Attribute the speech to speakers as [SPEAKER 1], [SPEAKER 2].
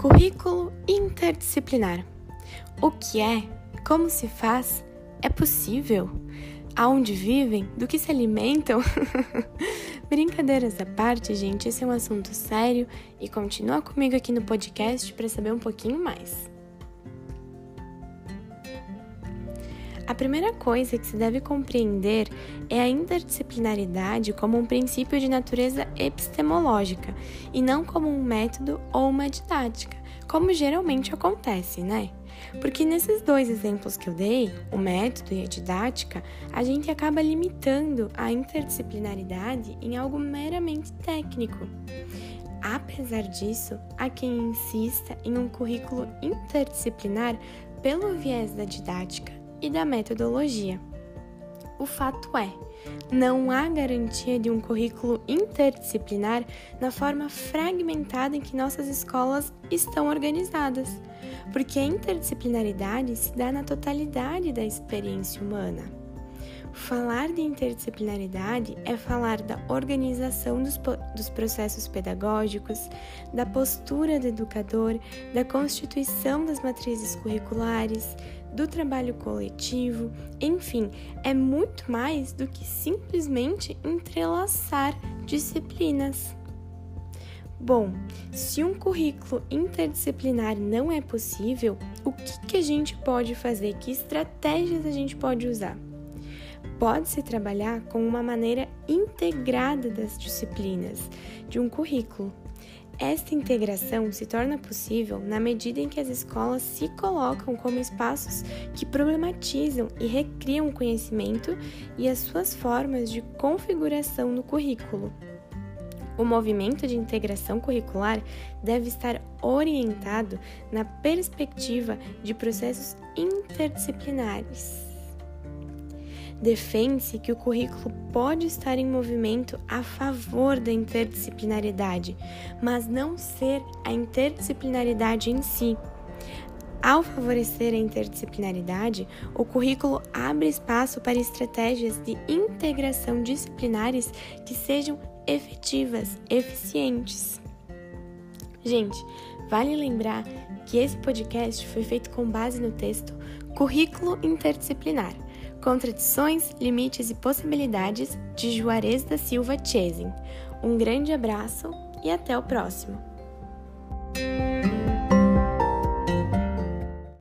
[SPEAKER 1] Currículo interdisciplinar. O que é? Como se faz? É possível? Aonde vivem? Do que se alimentam? Brincadeiras à parte, gente, esse é um assunto sério e continua comigo aqui no podcast para saber um pouquinho mais. A primeira coisa que se deve compreender é a interdisciplinaridade como um princípio de natureza epistemológica e não como um método ou uma didática, como geralmente acontece, né? Porque nesses dois exemplos que eu dei, o método e a didática, a gente acaba limitando a interdisciplinaridade em algo meramente técnico. Apesar disso, há quem insista em um currículo interdisciplinar pelo viés da didática e da metodologia. O fato é, não há garantia de um currículo interdisciplinar na forma fragmentada em que nossas escolas estão organizadas, porque a interdisciplinaridade se dá na totalidade da experiência humana. Falar de interdisciplinaridade é falar da organização dos, dos, processos pedagógicos, da postura do educador, da constituição das matrizes curriculares, do trabalho coletivo, enfim, é muito mais do que simplesmente entrelaçar disciplinas. Bom, se um currículo interdisciplinar não é possível, o que, que a gente pode fazer? Que estratégias a gente pode usar? Pode-se trabalhar com uma maneira integrada das disciplinas de um currículo. Esta integração se torna possível na medida em que as escolas se colocam como espaços que problematizam e recriam o conhecimento e as suas formas de configuração no currículo. O movimento de integração curricular deve estar orientado na perspectiva de processos interdisciplinares defende-se que o currículo pode estar em movimento a favor da interdisciplinaridade, mas não ser a interdisciplinaridade em si. Ao favorecer a interdisciplinaridade, o currículo abre espaço para estratégias de integração disciplinares que sejam efetivas, eficientes. Gente, vale lembrar que esse podcast foi feito com base no texto Currículo Interdisciplinar Contradições, Limites e Possibilidades, de Juarez da Silva Chesin. Um grande abraço e até o próximo!